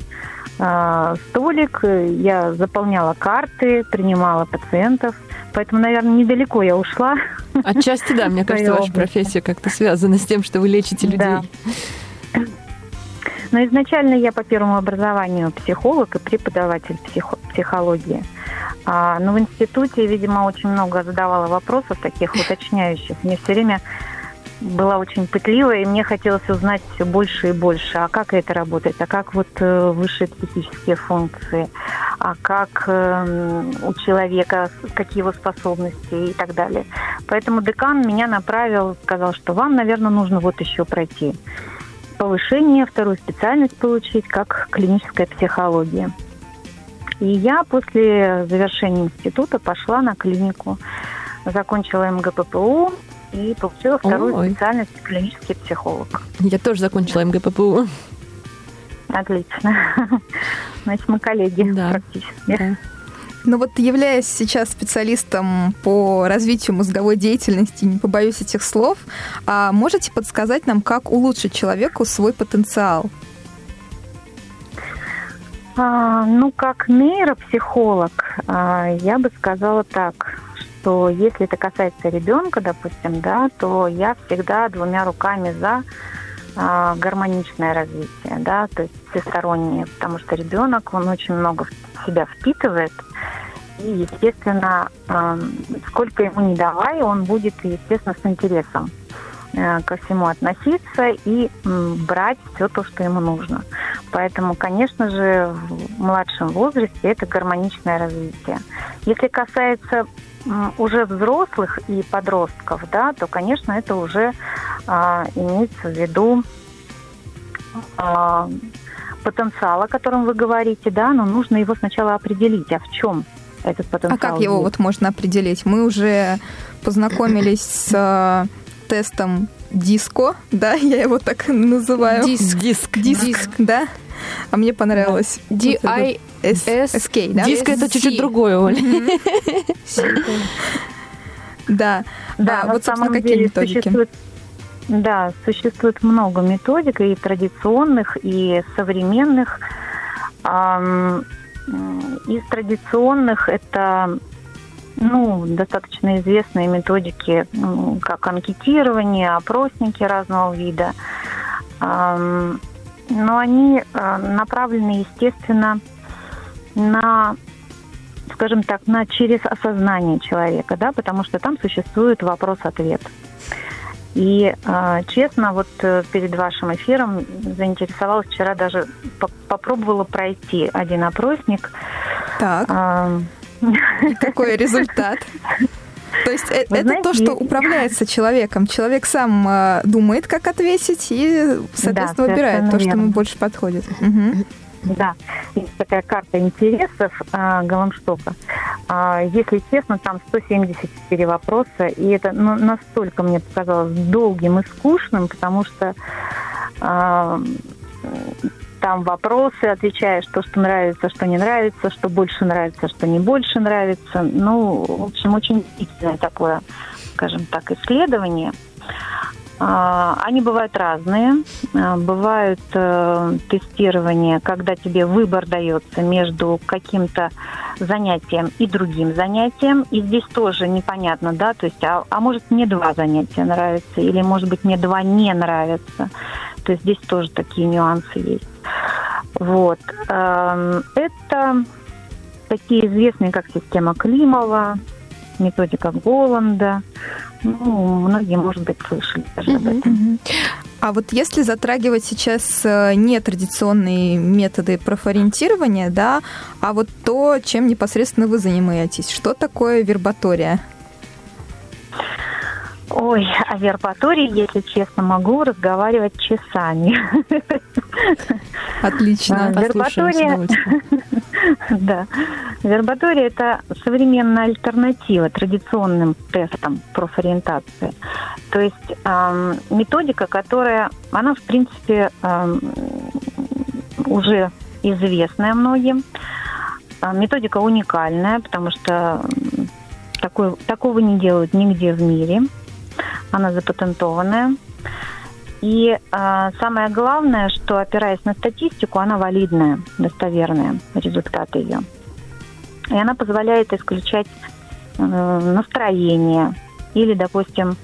а, столик, я заполняла карты, принимала пациентов. Поэтому, наверное, недалеко я ушла. Отчасти, да, мне кажется, ваша профессия как-то связана с тем, что вы лечите людей. Но изначально я по первому образованию психолог и преподаватель психо- психологии. А, но в институте, видимо, очень много задавала вопросов таких уточняющих. Мне все время была очень пытлива, и мне хотелось узнать все больше и больше. А как это работает? А как вот э, высшие психические функции? А как э, у человека, какие его способности и так далее. Поэтому декан меня направил, сказал, что вам, наверное, нужно вот еще пройти повышение, вторую специальность получить, как клиническая психология. И я после завершения института пошла на клинику, закончила МГППУ и получила вторую Ой. специальность клинический психолог. Я тоже закончила МГППУ. Отлично. Значит, мы коллеги Да. практически. Да. Ну вот, являясь сейчас специалистом по развитию мозговой деятельности, не побоюсь этих слов, а можете подсказать нам, как улучшить человеку свой потенциал? А, ну, как нейропсихолог, а, я бы сказала так, что если это касается ребенка, допустим, да, то я всегда двумя руками за гармоничное развитие, да, то есть всестороннее, потому что ребенок, он очень много в себя впитывает, и, естественно, а, сколько ему не давай, он будет, естественно, с интересом э, ко всему относиться и брать все то, что ему нужно. Поэтому, конечно же, в младшем возрасте это гармоничное развитие. Если касается уже взрослых и подростков, да, то, конечно, это уже а, имеется в виду а, потенциал, о котором вы говорите, да, но нужно его сначала определить, а в чем этот А потенциал. как его есть. вот можно определить? Мы уже познакомились с э, тестом диско, да, я его так называю. Диск. Диск. Диск, да? А мне понравилось. D-I S- S- SK, да? Диск это чуть-чуть другое, Оля. Да. Да, А вот, собственно, какие методики? Да, существует много методик, и традиционных, и современных. Из традиционных это ну, достаточно известные методики, как анкетирование, опросники разного вида. Но они а, направлены, естественно, на скажем так, на через осознание человека, да, потому что там существует вопрос-ответ. И э, честно, вот э, перед вашим эфиром заинтересовалась вчера даже по- попробовала пройти один опросник. Так, А, какой результат? То есть э- Вы это знаете, то, что управляется человеком. Человек сам э, думает, как ответить, и, соответственно, Да, выбирает то, что ему больше подходит. Мгм. Да, есть такая карта интересов а, Галанштока. А, если честно, там 174 вопроса, и это ну, настолько мне показалось долгим и скучным, потому что а, там вопросы, отвечаешь то, что нравится, что не нравится, что больше нравится, что не больше нравится. Ну, в общем, очень длительное такое, скажем так, исследование. А, Они бывают разные. А, Бывают э, тестирования, когда тебе выбор дается между каким-то занятием и другим занятием. И здесь тоже непонятно, да, то есть, а, а может мне два занятия нравятся, или может быть мне два не нравятся. То есть здесь тоже такие нюансы есть. Вот. Эм, Это такие известные, как система Климова, методика Голланда. Ну, многие, может быть, слышали даже об этом. А вот если затрагивать сейчас э, не традиционные методы профориентирования, да, а вот то, чем непосредственно вы занимаетесь, что такое вербатория? Ой, о вербатории, если честно, могу разговаривать часами. Отлично. А, Вербатория, да. Вербатория – это современная альтернатива традиционным тестам профориентации. То есть ам, методика, которая, она, в принципе, ам, уже известная многим. А, Методика уникальная, потому что такой, такого не делают нигде в мире. Она запатентованная. И а, самое главное, что опираясь на статистику, она валидная, достоверная, результаты ее. И она позволяет исключать э, настроение или, допустим,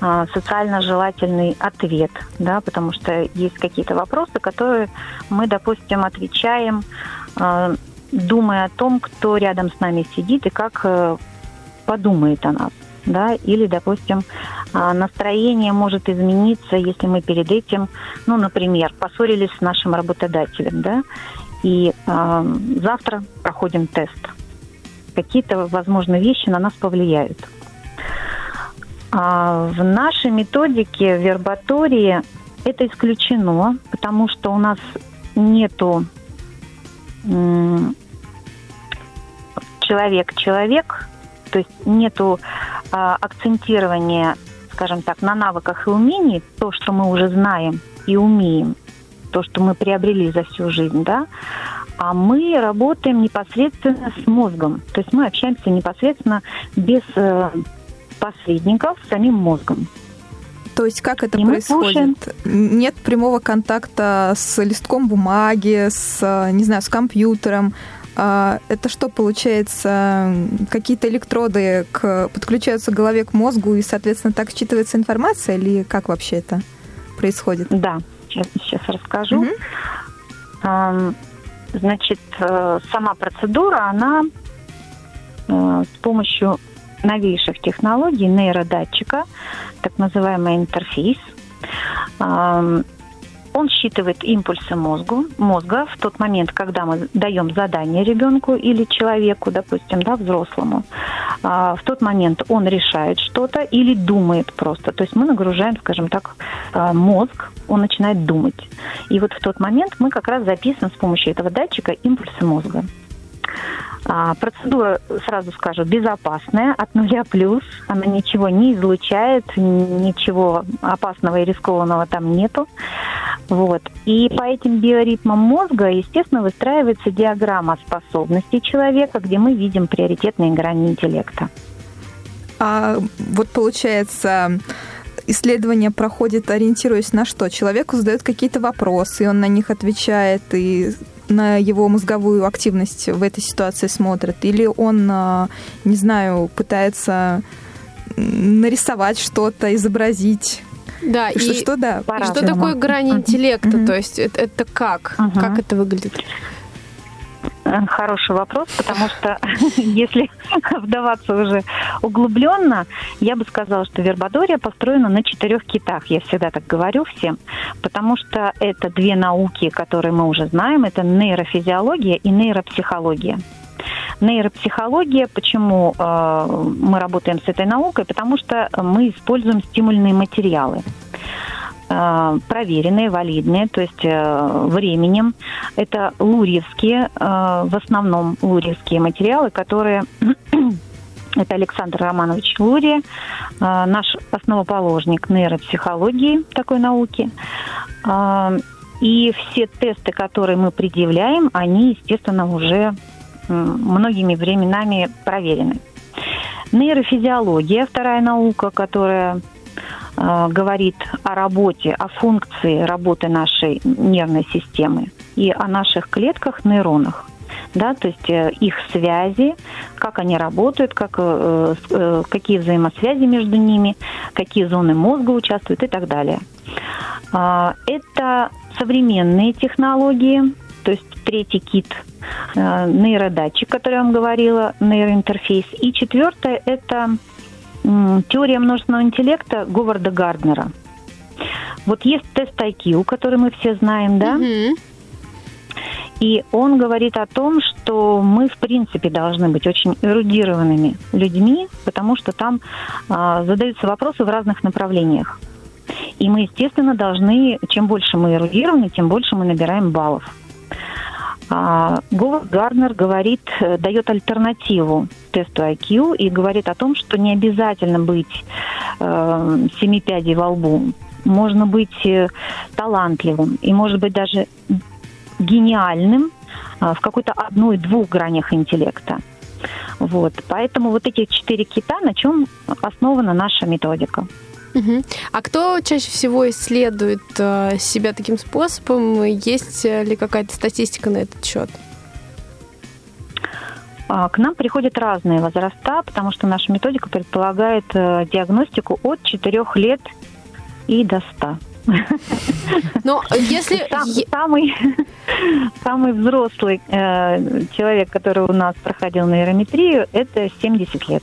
э, социально желательный ответ, да, потому что есть какие-то вопросы, которые мы, допустим, отвечаем, э, думая о том, кто рядом с нами сидит и как э, подумает о нас да, или, допустим, а, настроение может измениться, если мы перед этим, ну, например, поссорились с нашим работодателем, да, и э, завтра проходим тест. Какие-то, возможно, вещи на нас повлияют. А в нашей методике вербатории это исключено, потому что у нас нету человек-человек, то есть нету а, акцентирования, скажем так, на навыках и умениях, то, что мы уже знаем и умеем, то, что мы приобрели за всю жизнь, да, а мы работаем непосредственно с мозгом. То есть мы общаемся непосредственно без э, посредников с самим мозгом. То есть как это И происходит? Нет прямого контакта с листком бумаги, с, э, не знаю, с компьютером. А Это что получается? Какие-то электроды к, подключаются к голове к мозгу и, соответственно, так считывается информация или как вообще это происходит? Да, сейчас, сейчас расскажу. Мгм. Ам, Значит, э, сама процедура, она э, с помощью новейших технологий нейродатчика, так называемый интерфейс, он считывает импульсы мозгу, мозга в тот момент, когда мы даем задание ребенку или человеку, допустим, да, взрослому. А, В тот момент он решает что-то или думает просто. То есть мы нагружаем, скажем так, а, мозг, он начинает думать. И вот в тот момент мы как раз записываем с помощью этого датчика импульсы мозга. А, Процедура, сразу скажу, безопасная, от нуля плюс. Она ничего не излучает, ничего опасного и рискованного там нету. Вот. И по этим биоритмам мозга, естественно, выстраивается диаграмма способностей человека, где мы видим приоритетные грани интеллекта. А вот получается, исследование проходит, ориентируясь на что? Человеку задают какие-то вопросы, и он на них отвечает, и на его мозговую активность в этой ситуации смотрит? Или он, а, не знаю, пытается нарисовать что-то, изобразить? Да, Что, и что, да. что По-разному. такое грань интеллекта? Мгм. То есть это, это как? Мгм. Как это выглядит? Э, Хороший вопрос, потому что если вдаваться уже углубленно, я бы сказала, что вербадория построена на четырех китах. Я всегда так говорю всем, потому что это две науки, которые мы уже знаем, это нейрофизиология и нейропсихология. Нейропсихология, почему э, мы работаем с этой наукой? Потому что мы используем стимульные материалы проверенные, валидные, то есть э, временем. Это лурьевские, э, в основном лурьевские материалы, которые это Александр Романович Лурия, э, наш основоположник нейропсихологии такой науки. Э, И все тесты, которые мы предъявляем, они, естественно, уже многими временами проверены. Нейрофизиология, вторая наука, которая э, говорит о работе, о функции работы нашей нервной системы и о наших клетках, нейронах. Да, то есть э, их связи, как они работают, как, э, э, какие взаимосвязи между ними, какие зоны мозга участвуют и так далее. А, Это современные технологии, то есть третий кит э, нейродатчик, который я вам говорила, нейроинтерфейс. И четвертое – это теория множественного интеллекта Говарда Гарднера. Вот есть тест IQ, который мы все знаем, да? Мгм. И он говорит о том, что мы, в принципе, должны быть очень эрудированными людьми, потому что там а, задаются вопросы в разных направлениях. И мы, естественно, должны, чем больше мы эрудированы, тем больше мы набираем баллов. А, Говард Гарнер говорит, э, дает альтернативу тесту IQ и говорит о том, что не обязательно быть э, семи пядей во лбу. Можно быть э, талантливым и, может быть, даже гениальным а, в какой-то одной-двух гранях интеллекта. Вот. Поэтому вот эти четыре кита, на чем основана наша методика. Мгм. А кто чаще всего исследует э, себя таким способом? Есть ли какая-то статистика на этот счет? А, К нам приходят разные возраста, потому что наша методика предполагает э, диагностику от 4 лет и до 100. Но если... Сам- е- самый, самый взрослый э, человек, который у нас проходил нейрометрию, это 70 лет.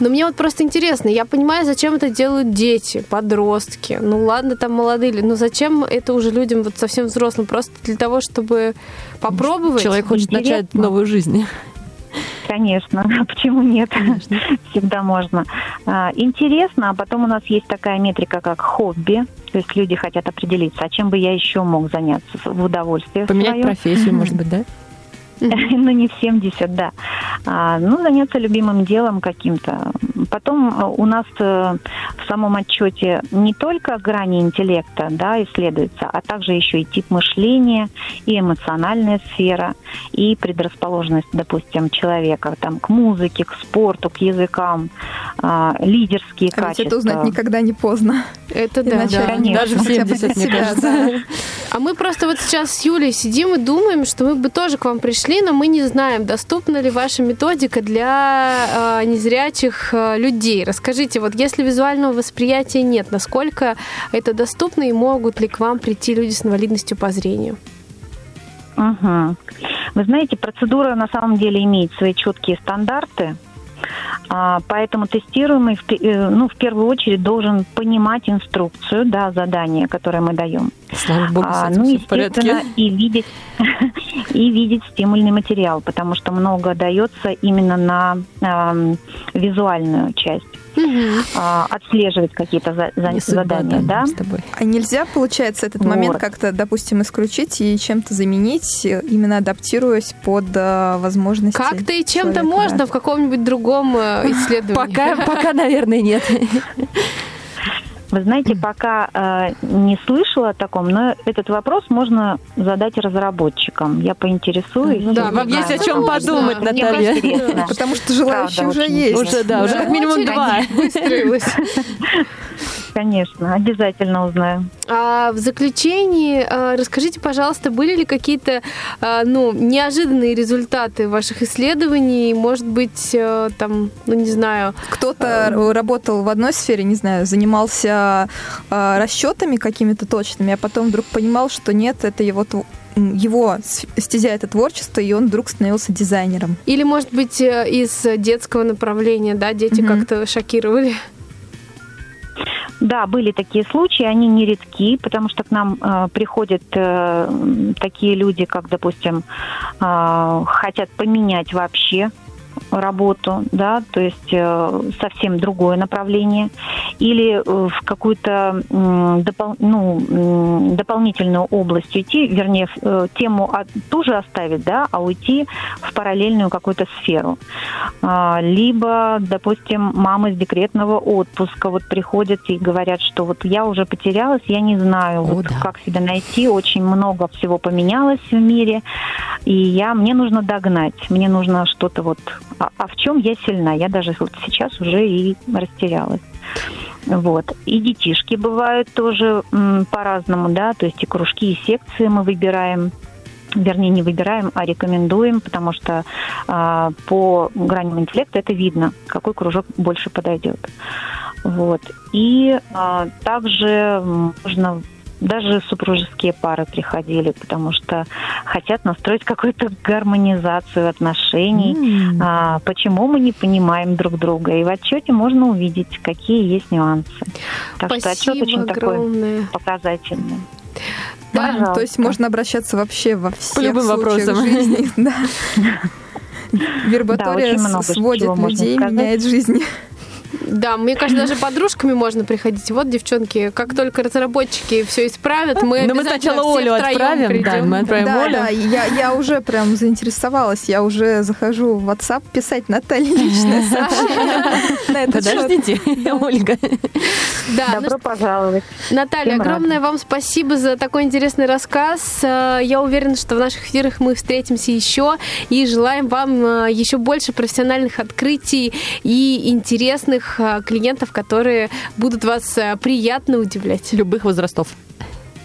Но мне вот просто интересно, я понимаю, зачем это делают дети, подростки. Ну ладно, там молодые, но зачем это уже людям вот совсем взрослым? Просто для того, чтобы попробовать? Человек хочет Интересно. начать новую жизнь. Конечно, почему нет? Всегда можно. А, Интересно, а потом у нас есть такая метрика, как хобби. То есть люди хотят определиться, а чем бы я еще мог заняться в удовольствие Поменять своё. профессию, может быть, да? Ну, не в 70, да. А, ну, заняться любимым делом каким-то. Потом э, у нас э, в самом отчете не только грани интеллекта да, исследуются, а также еще и тип мышления, и эмоциональная сфера, и предрасположенность, допустим, человека там, к музыке, к спорту, к языкам, а, лидерские А ведь качества. это узнать никогда не поздно. Это да. начать конечно. Даже в хотя бы 70, для мне себя, кажется. да. А мы просто вот сейчас с Юлей сидим и думаем, что мы бы тоже к вам пришли, но мы не знаем, доступна ли ваша методика для э, незрячих э, людей. Расскажите, вот если визуального восприятия нет, насколько это доступно и могут ли к вам прийти люди с инвалидностью по зрению? Мгм. Вы знаете, процедура на самом деле имеет свои четкие стандарты, а, поэтому тестируемый э, ну, в первую очередь должен понимать инструкцию, да, задание, которое мы даем. Слава богу, А, ну, всё в порядке. и видеть, и видеть стимульный материал, потому что много дается именно на ам, визуальную часть. А, отслеживать какие-то за- за- задания, да? с тобой. А нельзя, получается, этот момент Вот. как-то, допустим, исключить и чем-то заменить, э, именно адаптируясь под э, возможности Как-то и чем-то человека, можно да? в каком-нибудь другом э, исследовании. Пока, пока, наверное, нет. Вы знаете, пока э, не слышала о таком, но этот вопрос можно задать разработчикам. Я поинтересуюсь. Ну да, вам есть о чем подумать, Мне Наталья. Интересно. Потому что желающие Правда, уже есть. Уже, да, уже Да, как минимум два. выстроилась. Конечно, обязательно узнаю. А в заключении а, расскажите, пожалуйста, были ли какие-то а, ну, неожиданные результаты ваших исследований? Может быть, э, там, ну не знаю, Кто-то Эм. работал в одной сфере, не знаю, занимался э, расчетами какими-то точными, а потом вдруг понимал, что нет, это его его стезя это творчество, и он вдруг становился дизайнером. или, может быть, э, из детского направления, да, дети Мгм. как-то шокировали? Да, были такие случаи, они не редки, потому что к нам э, приходят э, такие люди, как, допустим, э, хотят поменять вообще работу, да, то есть э, совсем другое направление, или э, в какую-то допол- ну, дополнительную область уйти, вернее, э, тему от- ту же оставить, да, а уйти в параллельную какую-то сферу. А, либо, допустим, мамы с декретного отпуска вот приходят и говорят, что вот я уже потерялась, я не знаю, вот как себя найти, очень много всего поменялось в мире, и я, мне нужно догнать, мне нужно что-то вот, а, а в чем я сильна? Я даже вот сейчас уже и растерялась. Вот. И детишки бывают тоже по-разному, да, то есть и кружки, и секции мы выбираем вернее, не выбираем, а рекомендуем, потому что а, по граням интеллекта это видно, какой кружок больше подойдет. Вот. И а, также можно даже супружеские пары приходили, потому что хотят настроить какую-то гармонизацию отношений. А, почему мы не понимаем друг друга? И в отчете можно увидеть, какие есть нюансы. Так что отчет Спасибо очень огромное. такой показательный. Да, Пожалуйста. то есть можно обращаться вообще во всех любым случаях вопросам. жизни. Да. Вербатория сводит людей, меняет жизни. Да, мне кажется, даже подружками можно приходить. Вот, девчонки, как только разработчики все исправят, мы Но мы сначала Олю отправим, да, придем. мы отправим Да, Олю. да, я, я уже прям заинтересовалась. Я уже захожу в WhatsApp писать Наталье личное сообщение. Подождите, Ольга. Да, ну Добро пожаловать. Наталья, огромное вам спасибо за такой интересный рассказ. Э, Я уверена, что в наших эфирах мы встретимся еще и желаем вам э, еще больше профессиональных открытий и интересных э, клиентов, которые будут вас э, приятно удивлять. Любых возрастов.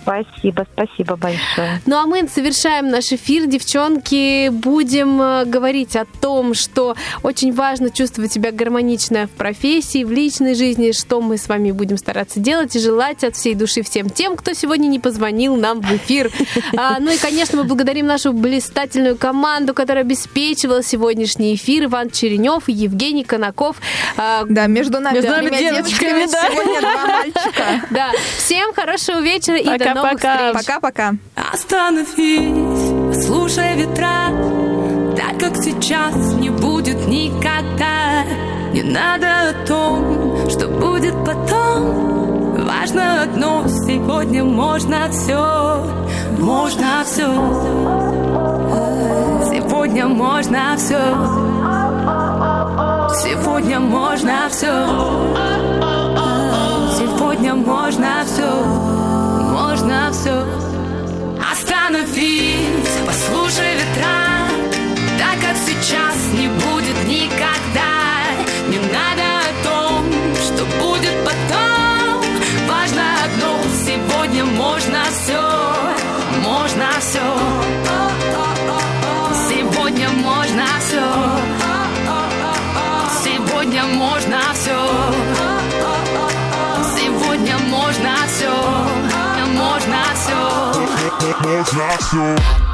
Спасибо, спасибо большое. Ну а мы завершаем наш эфир, девчонки. Будем э, говорить о том, что очень важно чувствовать себя гармонично в профессии, в личной жизни, что мы с вами будем стараться делать и желать от всей души всем тем, кто сегодня не позвонил нам в эфир. А, ну и, конечно, мы благодарим нашу блистательную команду, которая обеспечивала сегодняшний эфир. Иван Черенев и Евгений Конаков. А, Да, между нами, Между нами тремя девочками, девочками да. сегодня два мальчика. да, всем хорошего вечера и до Пока-пока. встреч. Пока-пока. Остановись, слушай ветра Так как сейчас не будет никогда. Не надо о том, что будет потом. Важно одно, сегодня можно все Можно все Сегодня можно все Сегодня можно все Сегодня можно все Можно все Остановись, послушай ветра все Сегодня